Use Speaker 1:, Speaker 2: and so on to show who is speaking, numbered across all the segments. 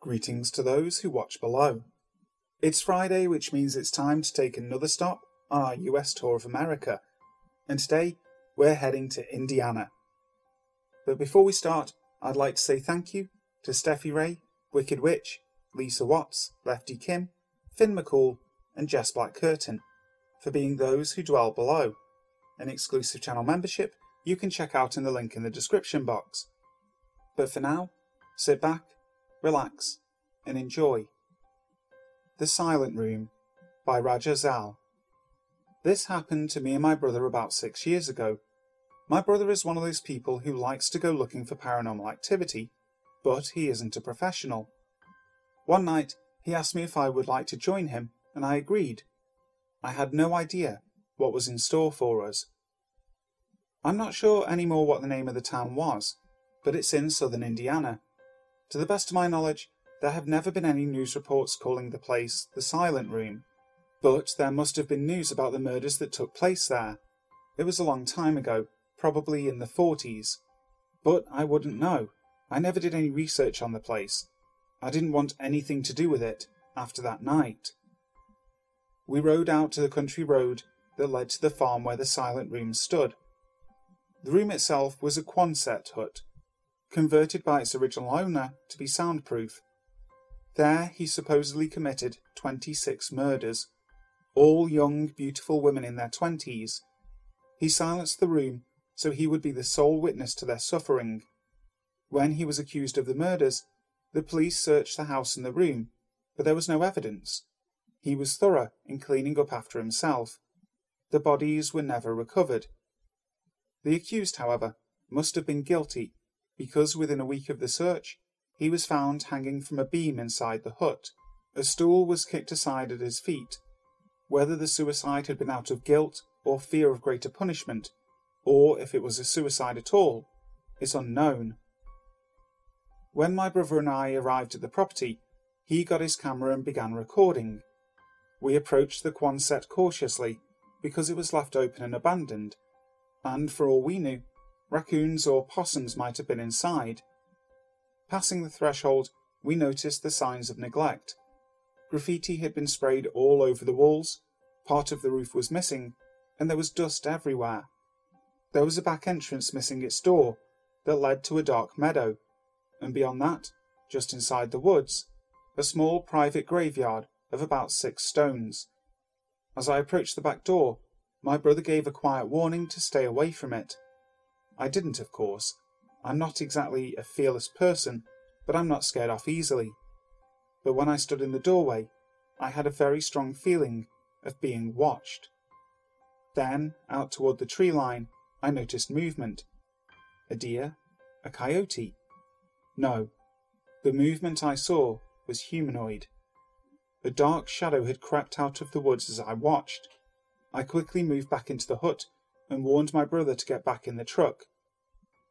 Speaker 1: Greetings to those who watch below. It's Friday, which means it's time to take another stop on our US tour of America, and today we're heading to Indiana. But before we start, I'd like to say thank you to Steffi Ray, Wicked Witch, Lisa Watts, Lefty Kim, Finn McCall, and Jess Black Curtin for being those who dwell below. An exclusive channel membership you can check out in the link in the description box. But for now, sit back relax, and enjoy. The Silent Room by Rajazel. This happened to me and my brother about six years ago. My brother is one of those people who likes to go looking for paranormal activity, but he isn't a professional. One night, he asked me if I would like to join him, and I agreed. I had no idea what was in store for us. I'm not sure anymore what the name of the town was, but it's in southern Indiana. To the best of my knowledge, there have never been any news reports calling the place the Silent Room, but there must have been news about the murders that took place there. It was a long time ago, probably in the 40s. But I wouldn't know. I never did any research on the place. I didn't want anything to do with it after that night. We rode out to the country road that led to the farm where the silent room stood. The room itself was a Quonset hut, converted by its original owner to be soundproof. There he supposedly committed 26 murders, all young, beautiful women in their twenties. He silenced the room so he would be the sole witness to their suffering. When he was accused of the murders, the police searched the house and the room, but there was no evidence. He was thorough in cleaning up after himself. The bodies were never recovered. The accused, however, must have been guilty because within a week of the search, he was found hanging from a beam inside the hut. A stool was kicked aside at his feet. Whether the suicide had been out of guilt or fear of greater punishment, or if it was a suicide at all, is unknown. When my brother and I arrived at the property, he got his camera and began recording. We approached the Quonset cautiously because it was left open and abandoned, and for all we knew, Raccoons or possums might have been inside. Passing the threshold, we noticed the signs of neglect. Graffiti had been sprayed all over the walls, part of the roof was missing, and there was dust everywhere. There was a back entrance missing its door that led to a dark meadow, and beyond that, just inside the woods, a small private graveyard of about six stones. As I approached the back door, my brother gave a quiet warning to stay away from it. I didn't, of course. I'm not exactly a fearless person, but I'm not scared off easily. But when I stood in the doorway, I had a very strong feeling of being watched. Then, out toward the tree line, I noticed movement. A deer? A coyote? No. The movement I saw was humanoid. A dark shadow had crept out of the woods as I watched. I quickly moved back into the hut and warned my brother to get back in the truck.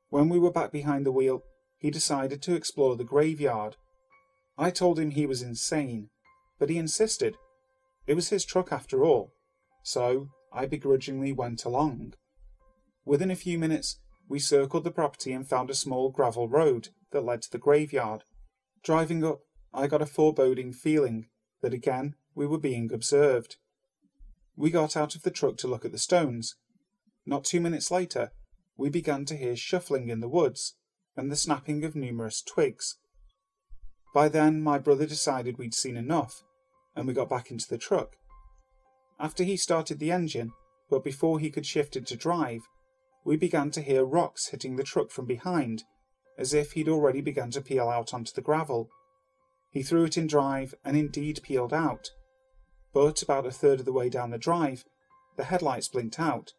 Speaker 1: When we were back behind the wheel, he decided to explore the graveyard. I told him he was insane, but he insisted. It was his truck after all, so I begrudgingly went along. Within a few minutes, we circled the property and found a small gravel road that led to the graveyard. Driving up, I got a foreboding feeling that again we were being observed. We got out of the truck to look at the stones, not two minutes later, we began to hear shuffling in the woods and the snapping of numerous twigs. By then, my brother decided we'd seen enough, and we got back into the truck. After he started the engine, but before he could shift it to drive, we began to hear rocks hitting the truck from behind, as if he'd already begun to peel out onto the gravel. He threw it in drive and indeed peeled out. But about a third of the way down the drive, the headlights blinked out,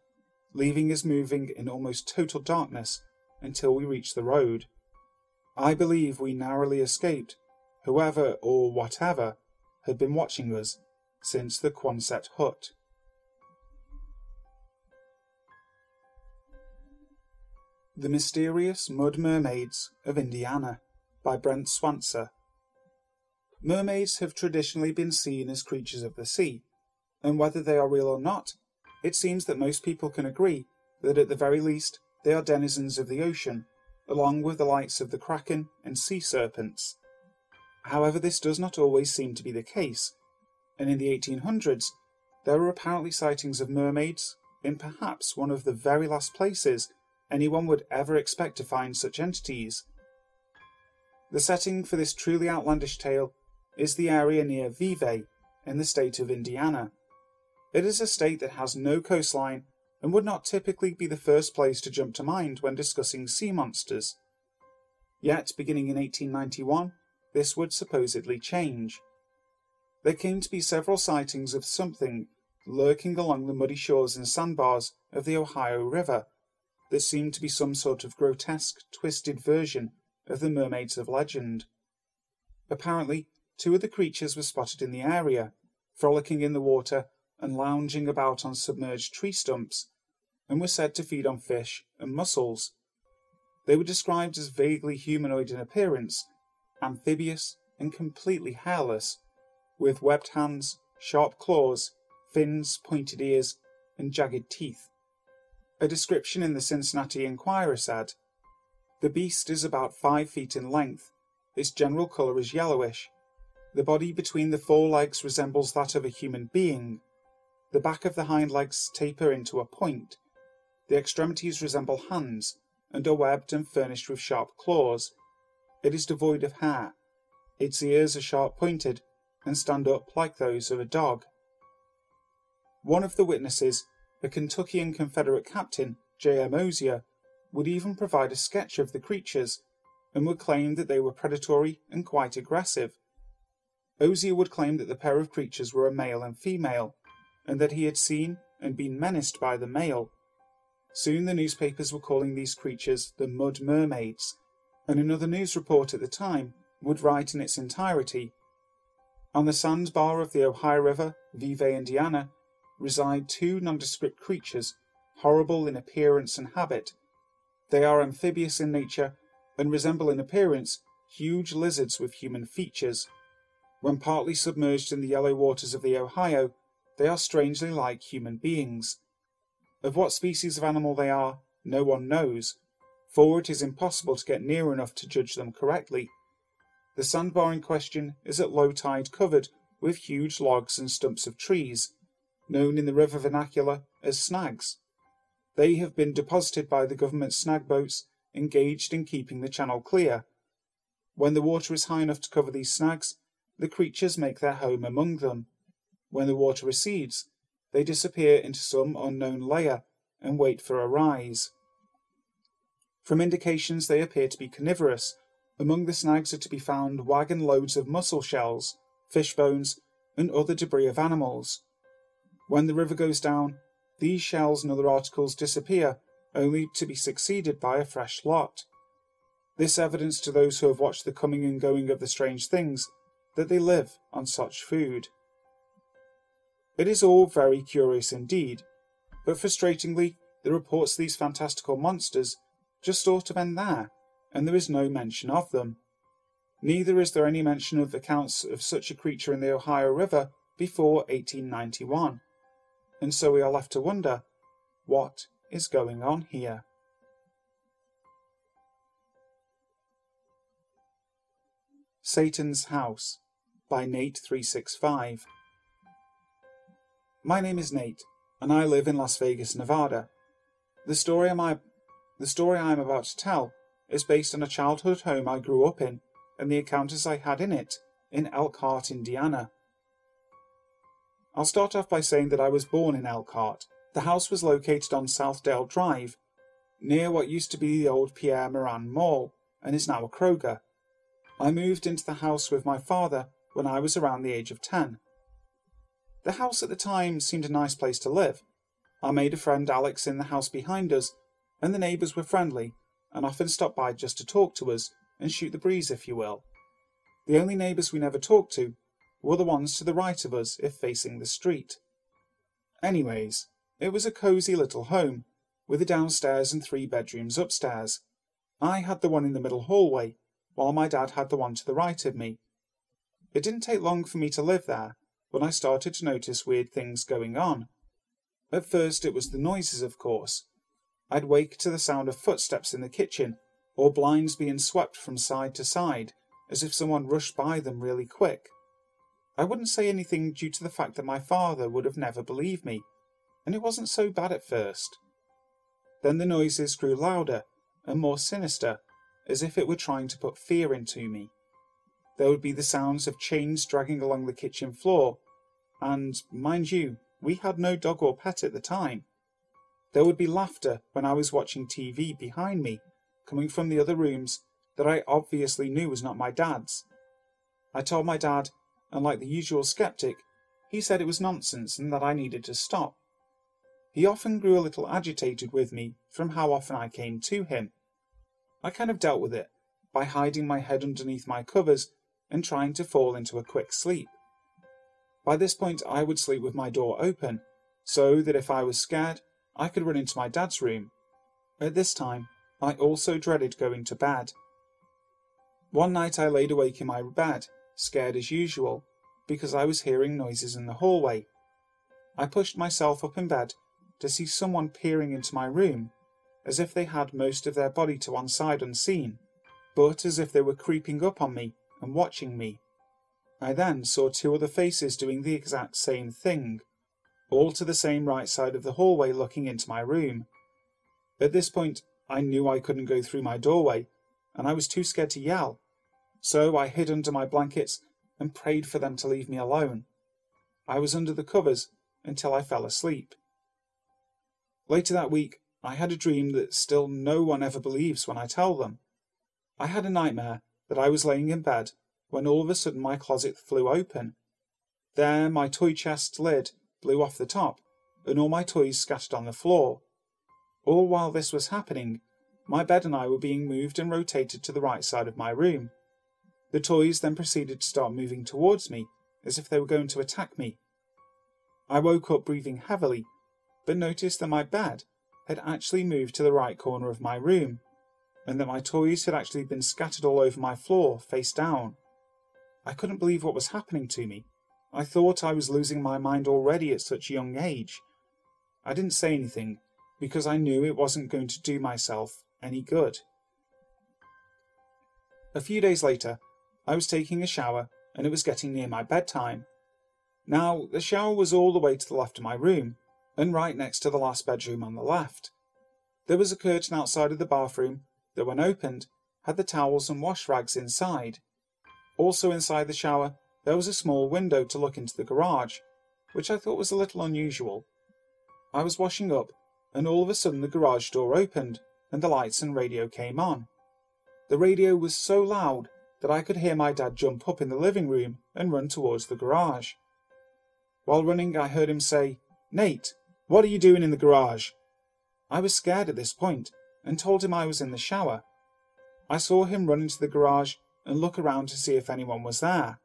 Speaker 1: leaving us moving in almost total darkness until we reached the road. I believe we narrowly escaped whoever or whatever had been watching us since the Quonset hut. The Mysterious Mud Mermaids of Indiana by Brent Swancer. Mermaids have traditionally been seen as creatures of the sea, and whether they are real or not, it seems that most people can agree that at the very least they are denizens of the ocean, along with the likes of the kraken and sea serpents. However, this does not always seem to be the case, and in the 1800s there were apparently sightings of mermaids in perhaps one of the very last places anyone would ever expect to find such entities. The setting for this truly outlandish tale is the area near Vevay in the state of Indiana. It is a state that has no coastline and would not typically be the first place to jump to mind when discussing sea monsters. Yet, beginning in 1891, this would supposedly change. There came to be several sightings of something lurking along the muddy shores and sandbars of the Ohio River that seemed to be some sort of grotesque, twisted version of the mermaids of legend. Apparently, two of the creatures were spotted in the area, frolicking in the water and lounging about on submerged tree stumps, and were said to feed on fish and mussels. They were described as vaguely humanoid in appearance, amphibious and completely hairless, with webbed hands, sharp claws, fins, pointed ears, and jagged teeth. A description in the Cincinnati Enquirer said, The beast is about five feet in length. Its general colour is yellowish. The body between the fore legs resembles that of a human being. The back of the hind legs taper into a point. The extremities resemble hands, and are webbed and furnished with sharp claws. It is devoid of hair. Its ears are sharp pointed, and stand up like those of a dog. One of the witnesses the Kentuckian Confederate captain, J.M. Osier, would even provide a sketch of the creatures and would claim that they were predatory and quite aggressive. Osier would claim that the pair of creatures were a male and female, and that he had seen and been menaced by the male. Soon the newspapers were calling these creatures the Mud Mermaids, and another news report at the time would write in its entirety On the sandbar of the Ohio River, Vevay, Indiana, reside two nondescript creatures, horrible in appearance and habit. They are amphibious in nature and resemble in appearance huge lizards with human features. When partly submerged in the yellow waters of the Ohio, they are strangely like human beings. Of what species of animal they are, no one knows, for it is impossible to get near enough to judge them correctly. The sandbar in question is at low tide covered with huge logs and stumps of trees, known in the river vernacular as snags. They have been deposited by the government snag boats engaged in keeping the channel clear. When the water is high enough to cover these snags, the creatures make their home among them. When the water recedes, they disappear into some unknown layer and wait for a rise. From indications they appear to be carnivorous. Among the snags are to be found wagon loads of mussel shells, fish bones, and other debris of animals. When the river goes down, these shells and other articles disappear, only to be succeeded by a fresh lot. This evidence to those who have watched the coming and going of the strange things that they live on such food. It is all very curious indeed, but frustratingly, the reports of these fantastical monsters just sort of end there, and there is no mention of them. Neither is there any mention of accounts of such a creature in the Ohio River before 1891 and so we are left to wonder what is going on here. Satan's House by Nate365. My name is Nate, and I live in Las Vegas, Nevada. The story, I, the story I am about to tell is based on a childhood home I grew up in and the encounters I had in it in Elkhart, Indiana. I'll start off by saying that I was born in Elkhart. The house was located on Southdale Drive, near what used to be the old Pierre Moran Mall, and is now a Kroger. I moved into the house with my father when I was around the age of 10. The house at the time seemed a nice place to live. I made a friend Alex in the house behind us, and the neighbours were friendly and often stopped by just to talk to us and shoot the breeze, if you will. The only neighbours we never talked to were the ones to the right of us if facing the street. Anyways, it was a cosy little home, with a downstairs and three bedrooms upstairs. I had the one in the middle hallway, while my dad had the one to the right of me. It didn't take long for me to live there when I started to notice weird things going on. At first, it was the noises, of course. I'd wake to the sound of footsteps in the kitchen, or blinds being swept from side to side, as if someone rushed by them really quick. I wouldn't say anything due to the fact that my father would have never believed me, and it wasn't so bad at first. Then the noises grew louder and more sinister, as if it were trying to put fear into me. There would be the sounds of chains dragging along the kitchen floor, and, mind you, we had no dog or pet at the time. There would be laughter when I was watching TV behind me, coming from the other rooms that I obviously knew was not my dad's. I told my dad, and like the usual skeptic, he said it was nonsense and that I needed to stop. He often grew a little agitated with me from how often I came to him. I kind of dealt with it by hiding my head underneath my covers and trying to fall into a quick sleep. By this point, I would sleep with my door open, so that if I was scared, I could run into my dad's room. At this time, I also dreaded going to bed. One night I laid awake in my bed, scared as usual, because I was hearing noises in the hallway. I pushed myself up in bed to see someone peering into my room, as if they had most of their body to one side unseen, but as if they were creeping up on me and watching me. I then saw two other faces doing the exact same thing, all to the same right side of the hallway looking into my room. At this point, I knew I couldn't go through my doorway, and I was too scared to yell, so I hid under my blankets and prayed for them to leave me alone. I was under the covers until I fell asleep. Later that week, I had a dream that still no one ever believes when I tell them. I had a nightmare that I was laying in bed when all of a sudden my closet flew open. There, my toy chest lid blew off the top, and all my toys scattered on the floor. All while this was happening, my bed and I were being moved and rotated to the right side of my room. The toys then proceeded to start moving towards me, as if they were going to attack me. I woke up breathing heavily, but noticed that my bed had actually moved to the right corner of my room, and that my toys had actually been scattered all over my floor, face down. I couldn't believe what was happening to me. I thought I was losing my mind already at such a young age. I didn't say anything, because I knew it wasn't going to do myself any good. A few days later, I was taking a shower and it was getting near my bedtime. Now, the shower was all the way to the left of my room, and right next to the last bedroom on the left. There was a curtain outside of the bathroom that, when opened, had the towels and wash rags inside. Also inside the shower, there was a small window to look into the garage, which I thought was a little unusual. I was washing up, and all of a sudden the garage door opened, and the lights and radio came on. The radio was so loud that I could hear my dad jump up in the living room and run towards the garage. While running, I heard him say, Nate, what are you doing in the garage? I was scared at this point and told him I was in the shower. I saw him run into the garage and look around to see if anyone was there.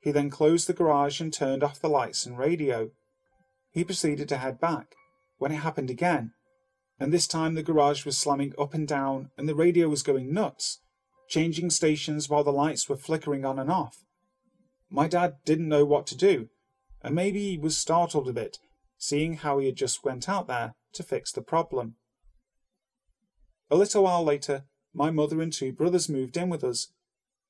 Speaker 1: He then closed the garage and turned off the lights and radio. He proceeded to head back, when it happened again, and this time the garage was slamming up and down and the radio was going nuts, changing stations while the lights were flickering on and off. My dad didn't know what to do, and maybe he was startled a bit, seeing how he had just went out there to fix the problem. A little while later, my mother and two brothers moved in with us,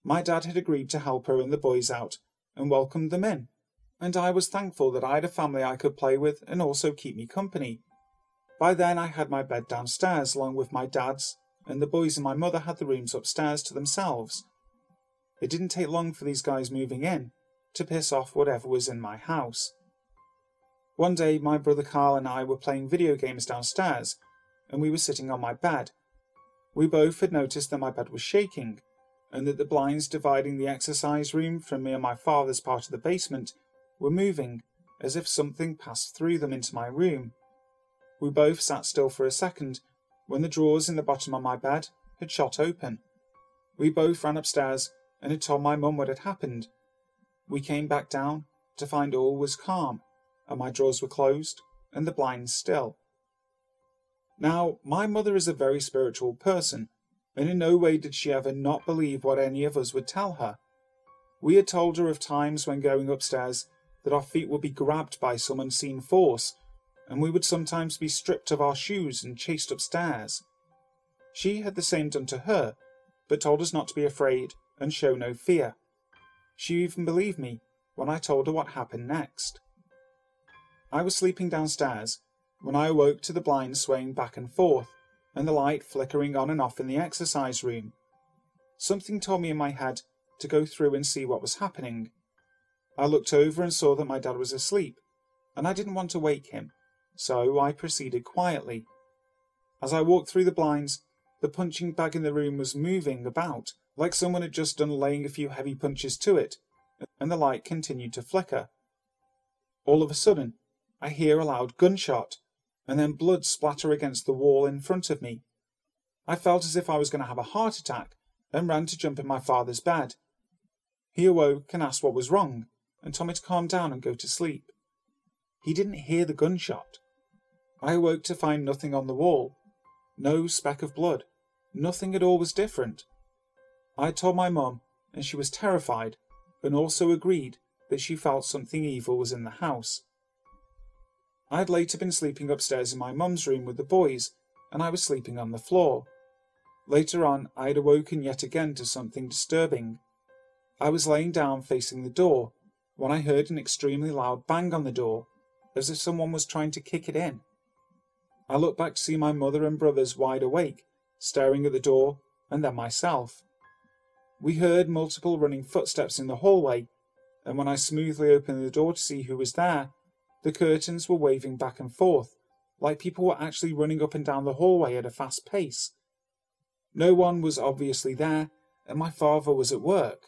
Speaker 1: my dad had agreed to help her and the boys out and welcomed them in, and I was thankful that I had a family I could play with and also keep me company. By then, I had my bed downstairs along with my dad's, and the boys and my mother had the rooms upstairs to themselves. It didn't take long for these guys moving in to piss off whatever was in my house. One day, my brother Carl and I were playing video games downstairs, and we were sitting on my bed. We both had noticed that my bed was shaking, and that the blinds dividing the exercise room from me and my father's part of the basement were moving as if something passed through them into my room. We both sat still for a second when the drawers in the bottom of my bed had shot open. We both ran upstairs and had told my mum what had happened. We came back down to find all was calm, and my drawers were closed and the blinds still. Now, my mother is a very spiritual person, and in no way did she ever not believe what any of us would tell her. We had told her of times when going upstairs that our feet would be grabbed by some unseen force, and we would sometimes be stripped of our shoes and chased upstairs. She had the same done to her, but told us not to be afraid and show no fear. She even believed me when I told her what happened next. I was sleeping downstairs when I awoke to the blinds swaying back and forth and the light flickering on and off in the exercise room. Something told me in my head to go through and see what was happening. I looked over and saw that my dad was asleep, and I didn't want to wake him, so I proceeded quietly. As I walked through the blinds, the punching bag in the room was moving about, like someone had just done laying a few heavy punches to it, and the light continued to flicker. All of a sudden, I hear a loud gunshot, and then blood splatter against the wall in front of me. I felt as if I was going to have a heart attack and ran to jump in my father's bed. He awoke and asked what was wrong, and told me to calm down and go to sleep. He didn't hear the gunshot. I awoke to find nothing on the wall, no speck of blood, nothing at all was different. I told my mum, and she was terrified, and also agreed that she felt something evil was in the house. I had later been sleeping upstairs in my mum's room with the boys, and I was sleeping on the floor. Later on, I had awoken yet again to something disturbing. I was laying down facing the door when I heard an extremely loud bang on the door, as if someone was trying to kick it in. I looked back to see my mother and brothers wide awake, staring at the door, and then myself. We heard multiple running footsteps in the hallway, and when I smoothly opened the door to see who was there, the curtains were waving back and forth, like people were actually running up and down the hallway at a fast pace. No one was obviously there, and my father was at work.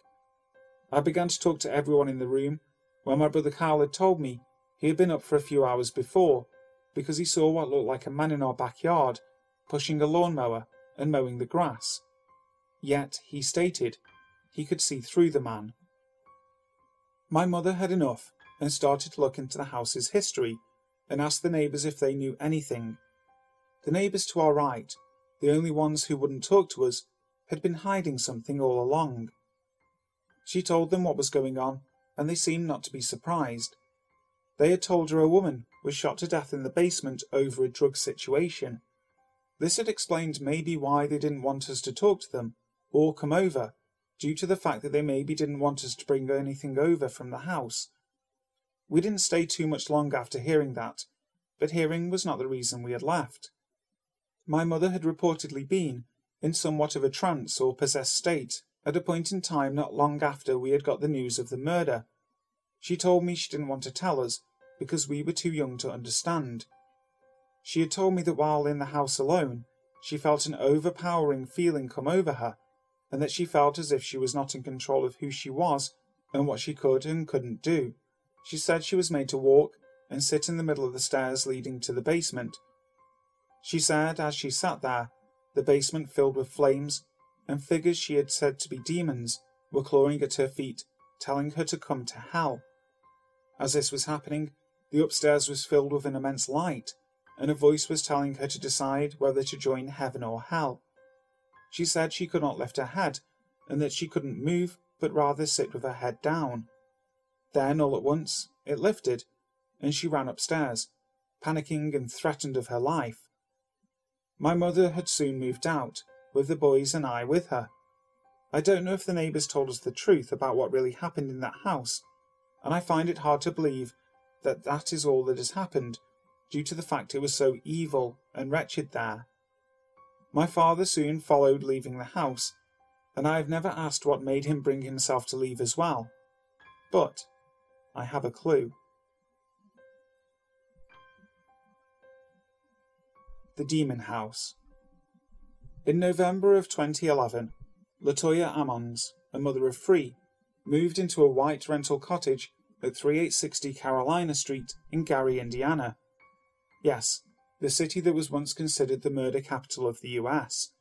Speaker 1: I began to talk to everyone in the room when my brother Carl had told me he had been up for a few hours before because he saw what looked like a man in our backyard pushing a lawnmower and mowing the grass. Yet, he stated, he could see through the man. My mother had enough and started to look into the house's history and asked the neighbours if they knew anything. The neighbours to our right, the only ones who wouldn't talk to us, had been hiding something all along. She told them what was going on, and they seemed not to be surprised. They had told her a woman was shot to death in the basement over a drug situation. This had explained maybe why they didn't want us to talk to them or come over, due to the fact that they maybe didn't want us to bring anything over from the house. We didn't stay too much long after hearing that, but hearing was not the reason we had left. My mother had reportedly been in somewhat of a trance or possessed state at a point in time not long after we had got the news of the murder. She told me she didn't want to tell us because we were too young to understand. She had told me that while in the house alone, she felt an overpowering feeling come over her, and that she felt as if she was not in control of who she was and what she could and couldn't do. She said she was made to walk and sit in the middle of the stairs leading to the basement. She said as she sat there, the basement filled with flames, and figures she had said to be demons were clawing at her feet, telling her to come to hell. As this was happening, the upstairs was filled with an immense light, and a voice was telling her to decide whether to join heaven or hell. She said she could not lift her head, and that she couldn't move, but rather sit with her head down. Then, all at once, it lifted, and she ran upstairs, panicking and threatened of her life. My mother had soon moved out, with the boys and I with her. I don't know if the neighbours told us the truth about what really happened in that house, and I find it hard to believe that that is all that has happened, due to the fact it was so evil and wretched there. My father soon followed leaving the house, and I have never asked what made him bring himself to leave as well. But I have a clue. The Demon House. In November of 2011, Latoya Ammons, a mother of three, moved into a white rental cottage at 3860 Carolina Street in Gary, Indiana. Yes, the city that was once considered the murder capital of the US.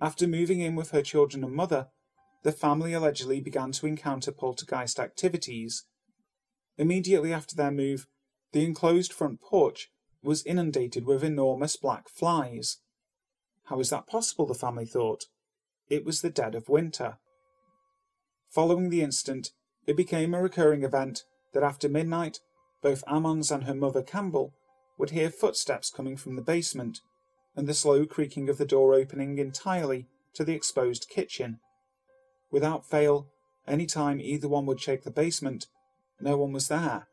Speaker 1: After moving in with her children and mother, the family allegedly began to encounter poltergeist activities. Immediately after their move, the enclosed front porch was inundated with enormous black flies. How is that possible, the family thought? It was the dead of winter. Following the incident, it became a recurring event that after midnight, both Ammons and her mother Campbell would hear footsteps coming from the basement and the slow creaking of the door opening entirely to the exposed kitchen. Without fail, any time either one would shake the basement, no one was there.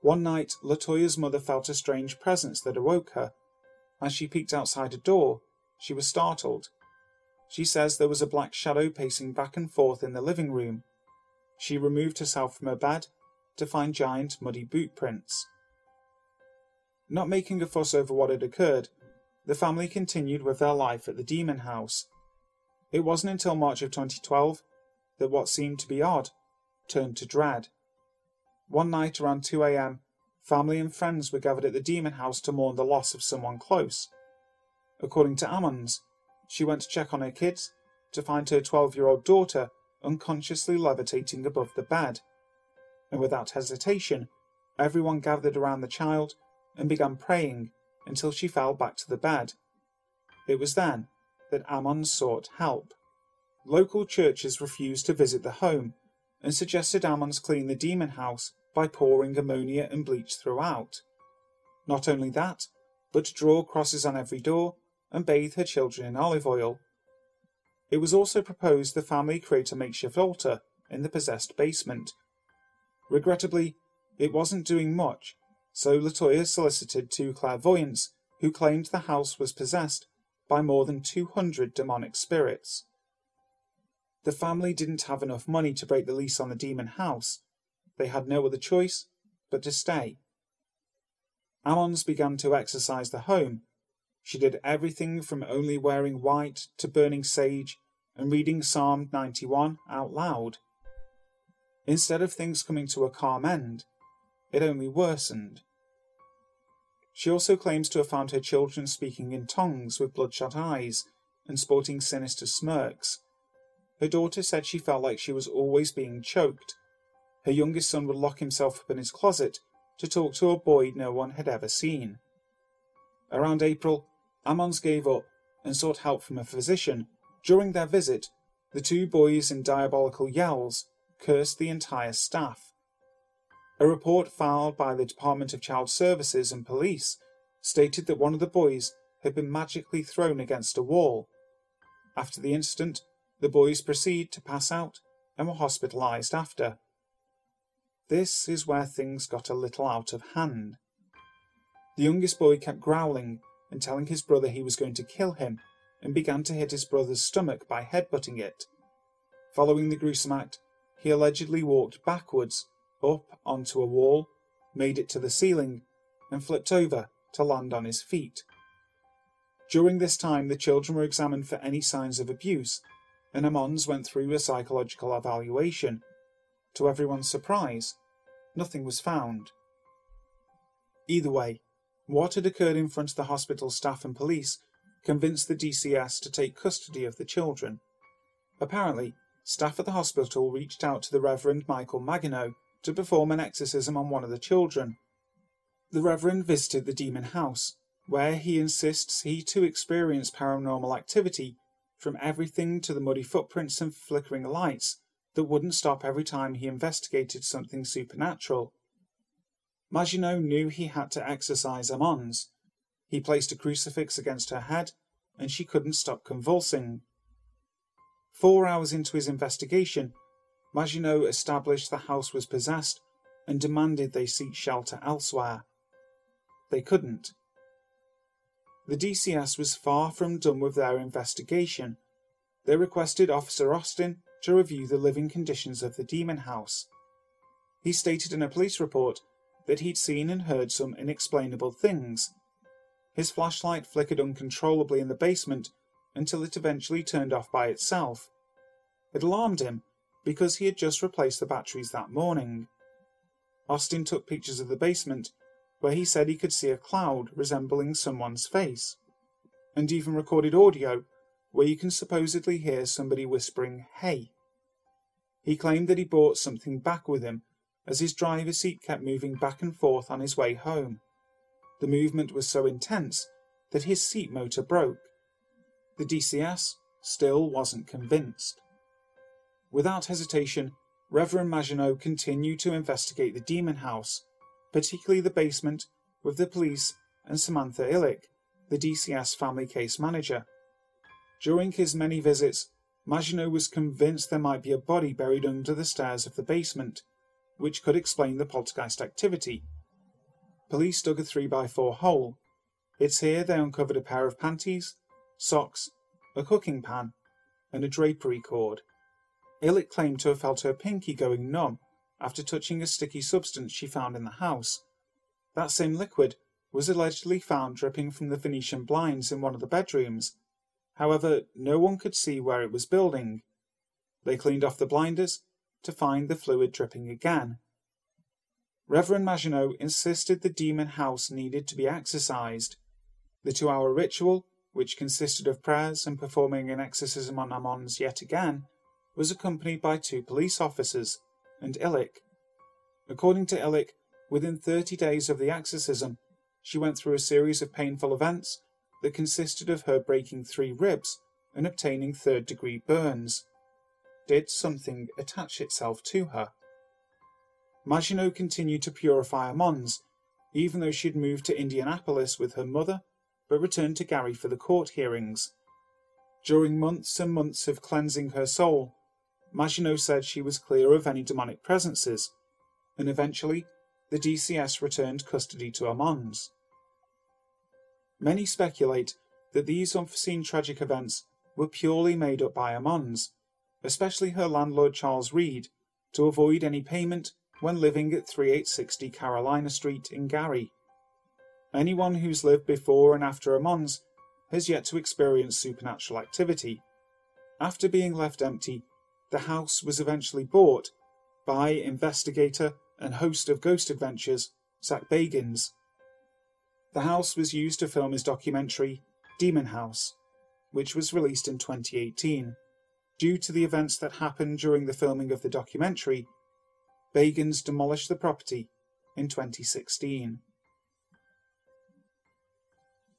Speaker 1: One night, Latoya's mother felt a strange presence that awoke her. As she peeked outside a door, she was startled. She says there was a black shadow pacing back and forth in the living room. She removed herself from her bed to find giant muddy boot prints. Not making a fuss over what had occurred, the family continued with their life at the Demon House. It wasn't until March of 2012 that what seemed to be odd turned to dread. One night around 2 a.m., family and friends were gathered at the Demon House to mourn the loss of someone close. According to Ammons, she went to check on her kids to find her 12 year old daughter unconsciously levitating above the bed. And without hesitation, everyone gathered around the child and began praying until she fell back to the bed. It was then that Ammons sought help. Local churches refused to visit the home and suggested Ammons clean the demon house by pouring ammonia and bleach throughout. Not only that, but draw crosses on every door and bathe her children in olive oil. It was also proposed the family create a makeshift altar in the possessed basement. Regrettably, it wasn't doing much, so Latoya solicited two clairvoyants who claimed the house was possessed by more than 200 demonic spirits. The family didn't have enough money to break the lease on the demon house. They had no other choice but to stay. Ammons began to exercise the home. She did everything from only wearing white to burning sage and reading Psalm 91 out loud. Instead of things coming to a calm end, it only worsened. She also claims to have found her children speaking in tongues with bloodshot eyes and sporting sinister smirks. Her daughter said she felt like she was always being choked. Her youngest son would lock himself up in his closet to talk to a boy no one had ever seen. Around April, Ammons gave up and sought help from a physician. During their visit, the two boys, in diabolical yells, cursed the entire staff. A report filed by the Department of Child Services and police stated that one of the boys had been magically thrown against a wall. After the incident, the boys proceeded to pass out and were hospitalized after. This is where things got a little out of hand. The youngest boy kept growling and telling his brother he was going to kill him and began to hit his brother's stomach by headbutting it. Following the gruesome act, he allegedly walked backwards up onto a wall, made it to the ceiling, and flipped over to land on his feet. During this time, the children were examined for any signs of abuse and Ammons went through a psychological evaluation. To everyone's surprise, nothing was found. Either way, what had occurred in front of the hospital staff and police convinced the DCS to take custody of the children. Apparently, staff at the hospital reached out to the Reverend Michael Maginot to perform an exorcism on one of the children. The Reverend visited the demon house, where he insists he too experienced paranormal activity from everything to the muddy footprints and flickering lights that wouldn't stop every time he investigated something supernatural. Maginot knew he had to exorcise Ammons. He placed a crucifix against her head, and she couldn't stop convulsing. Four hours into his investigation, Maginot established the house was possessed and demanded they seek shelter elsewhere. They couldn't. The DCS was far from done with their investigation. They requested Officer Austin to review the living conditions of the demon house. He stated in a police report that he'd seen and heard some inexplainable things. His flashlight flickered uncontrollably in the basement, until it eventually turned off by itself. It alarmed him because he had just replaced the batteries that morning. Austin took pictures of the basement where he said he could see a cloud resembling someone's face, and even recorded audio where you can supposedly hear somebody whispering, Hey. He claimed that he brought something back with him as his driver's seat kept moving back and forth on his way home. The movement was so intense that his seat motor broke. The DCS still wasn't convinced. Without hesitation, Reverend Maginot continued to investigate the demon house, particularly the basement, with the police and Samantha Illick, the DCS family case manager. During his many visits, Maginot was convinced there might be a body buried under the stairs of the basement, which could explain the poltergeist activity. Police dug a 3x4 hole. It's here they uncovered a pair of panties, socks, a cooking pan, and a drapery cord. Illick claimed to have felt her pinky going numb after touching a sticky substance she found in the house. That same liquid was allegedly found dripping from the Venetian blinds in one of the bedrooms. However, no one could see where it was building. They cleaned off the blinders to find the fluid dripping again. Reverend Maginot insisted the demon house needed to be exorcised. The two hour ritual, which consisted of prayers and performing an exorcism on Ammons yet again, was accompanied by two police officers and Illick. According to Illick, within 30 days of the exorcism, she went through a series of painful events that consisted of her breaking three ribs and obtaining third degree burns. Did something attach itself to her? Maginot continued to purify Ammons, even though she had moved to Indianapolis with her mother, but returned to Gary for the court hearings. During months and months of cleansing her soul, Maginot said she was clear of any demonic presences, and eventually the DCS returned custody to Ammons. Many speculate that these unforeseen tragic events were purely made up by Ammons, especially her landlord Charles Reed, to avoid any payment when living at 3860 Carolina Street in Gary. Anyone who's lived before and after Ammons has yet to experience supernatural activity. After being left empty, the house was eventually bought by investigator and host of Ghost Adventures, Zach Bagans. The house was used to film his documentary, Demon House, which was released in 2018. Due to the events that happened during the filming of the documentary, Bagans demolished the property in 2016.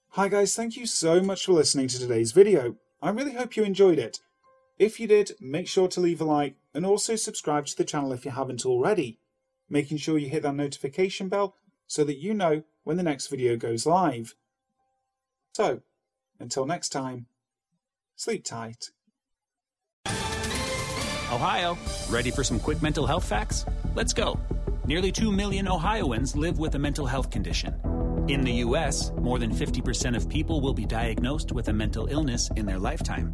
Speaker 1: Hi guys, thank you so much for listening to today's video. I really hope you enjoyed it. If you did, make sure to leave a like and also subscribe to the channel if you haven't already, making sure you hit that notification bell so that you know when the next video goes live. So, until next time, sleep tight.
Speaker 2: Ohio, ready for some quick mental health facts? Let's go. Nearly 2 million Ohioans live with a mental health condition. In the U.S., more than 50% of people will be diagnosed with a mental illness in their lifetime